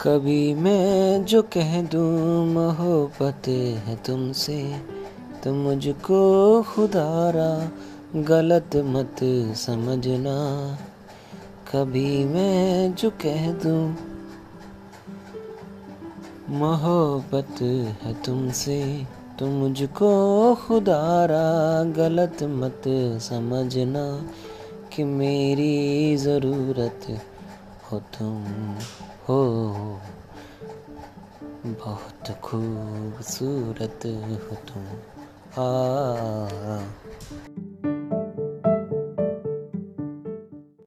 कभी मैं जो कह दूँ मोहब्बत है तुमसे तो मुझको खुदारा, गलत मत समझना। कभी मैं जो कह दूँ मोहब्बत है तुमसे तो मुझको खुदारा, गलत मत समझना कि मेरी ज़रूरत हो तुम हो बहुत खूबसूरत हो तुम। आ